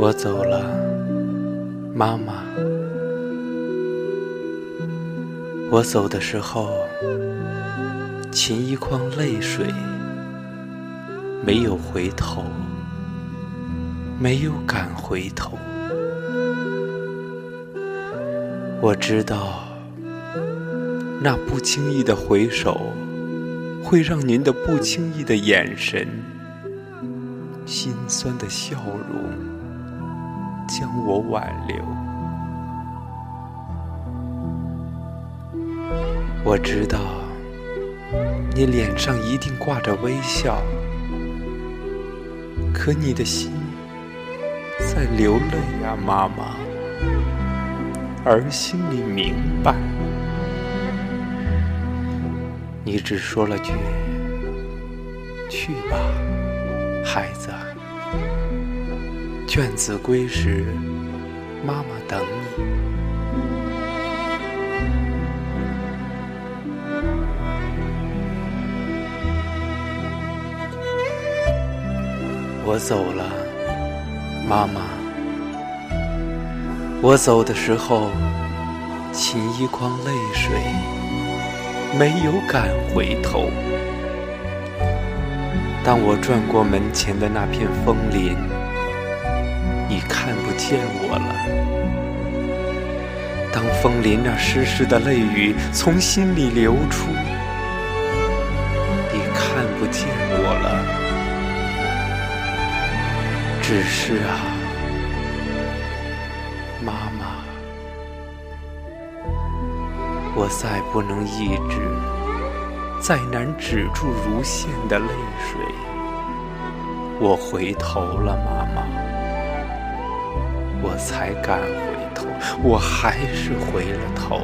我走了，妈妈。我走的时候，噙一眶泪水，没有回头，没有敢回头。我知道，那不经意的回首，会让您的不经意的眼神，心酸的笑容。将我挽留。我知道，你脸上一定挂着微笑，可你的心在流泪啊，妈妈。而心里明白，你只说了句：“去吧，孩子。”卷子归时，妈妈等你。我走了，妈妈。我走的时候，噙一眶泪水，没有敢回头。当我转过门前的那片枫林。你看不见我了。当枫林那湿湿的泪雨从心里流出，你看不见我了。只是啊，妈妈，我再不能抑制，再难止住如线的泪水。我回头了，妈妈。我才敢回头，我还是回了头。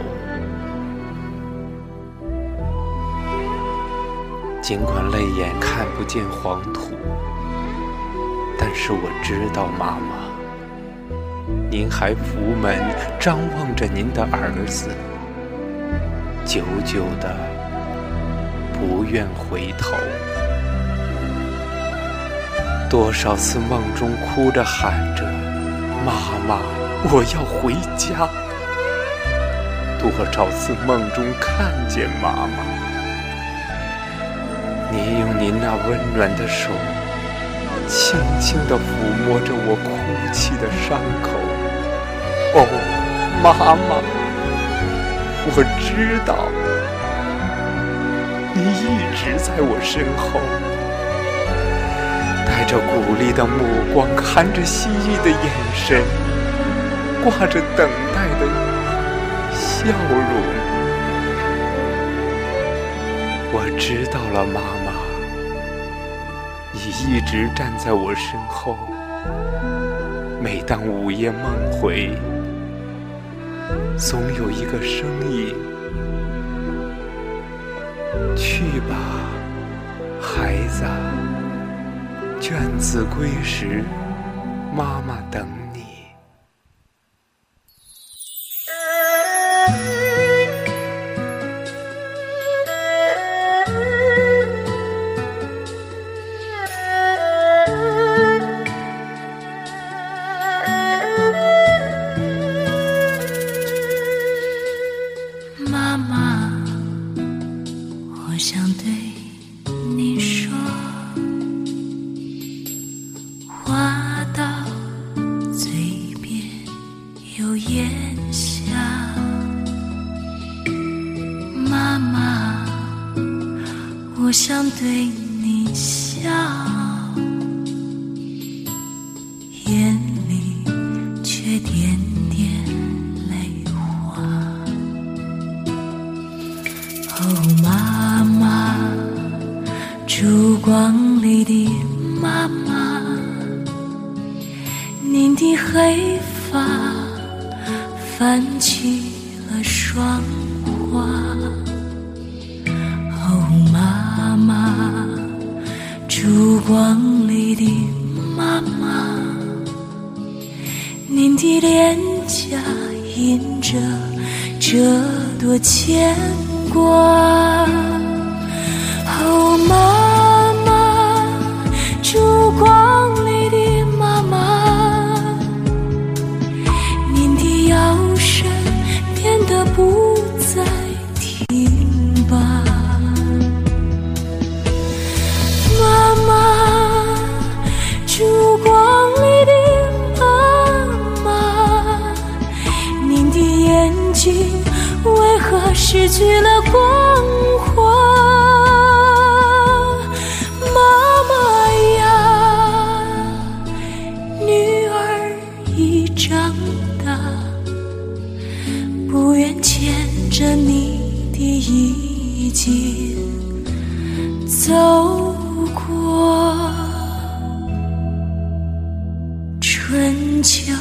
尽管泪眼看不见黄土，但是我知道，妈妈，您还扶门张望着您的儿子，久久的不愿回头。多少次梦中哭着喊着。妈妈，我要回家。多少次梦中看见妈妈，您用您那温暖的手，轻轻地抚摸着我哭泣的伤口。哦，妈妈，我知道，你一直在我身后。带着鼓励的目光，含着希冀的眼神，挂着等待的笑容。我知道了，妈妈，你一直站在我身后。每当午夜梦回，总有一个声音：去吧，孩子。卷子归时，妈妈等。你对你笑，眼里却点点泪花。哦，妈妈，烛光里的妈妈，您的黑发泛起了霜花。光里的妈妈，您的脸颊印着这多牵挂。哦，妈失去了光华？妈妈呀，女儿已长大，不愿牵着你的衣襟走过春秋。